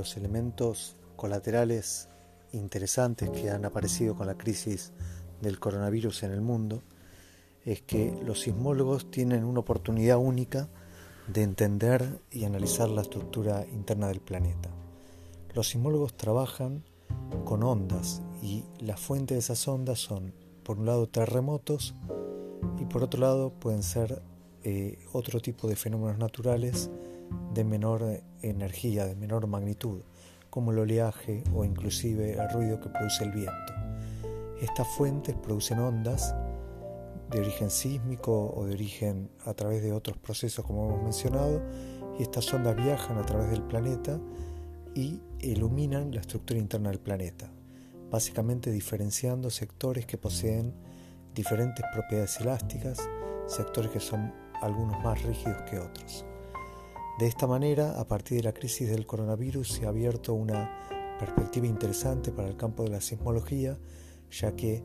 los elementos colaterales interesantes que han aparecido con la crisis del coronavirus en el mundo es que los sismólogos tienen una oportunidad única de entender y analizar la estructura interna del planeta. Los sismólogos trabajan con ondas y la fuente de esas ondas son, por un lado, terremotos y por otro lado pueden ser eh, otro tipo de fenómenos naturales de menor energía, de menor magnitud, como el oleaje o inclusive el ruido que produce el viento. Estas fuentes producen ondas de origen sísmico o de origen a través de otros procesos como hemos mencionado y estas ondas viajan a través del planeta y iluminan la estructura interna del planeta, básicamente diferenciando sectores que poseen diferentes propiedades elásticas, sectores que son algunos más rígidos que otros. De esta manera, a partir de la crisis del coronavirus, se ha abierto una perspectiva interesante para el campo de la sismología, ya que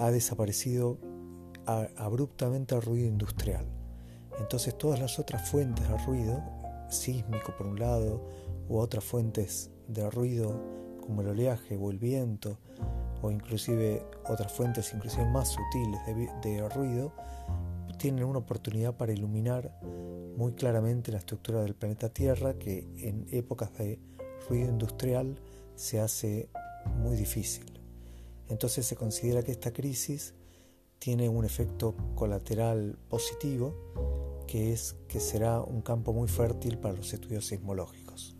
ha desaparecido abruptamente el ruido industrial. Entonces todas las otras fuentes de ruido, sísmico por un lado, u otras fuentes de ruido como el oleaje o el viento, o inclusive otras fuentes inclusive más sutiles de ruido, tienen una oportunidad para iluminar muy claramente la estructura del planeta Tierra que en épocas de ruido industrial se hace muy difícil. Entonces se considera que esta crisis tiene un efecto colateral positivo que es que será un campo muy fértil para los estudios sismológicos.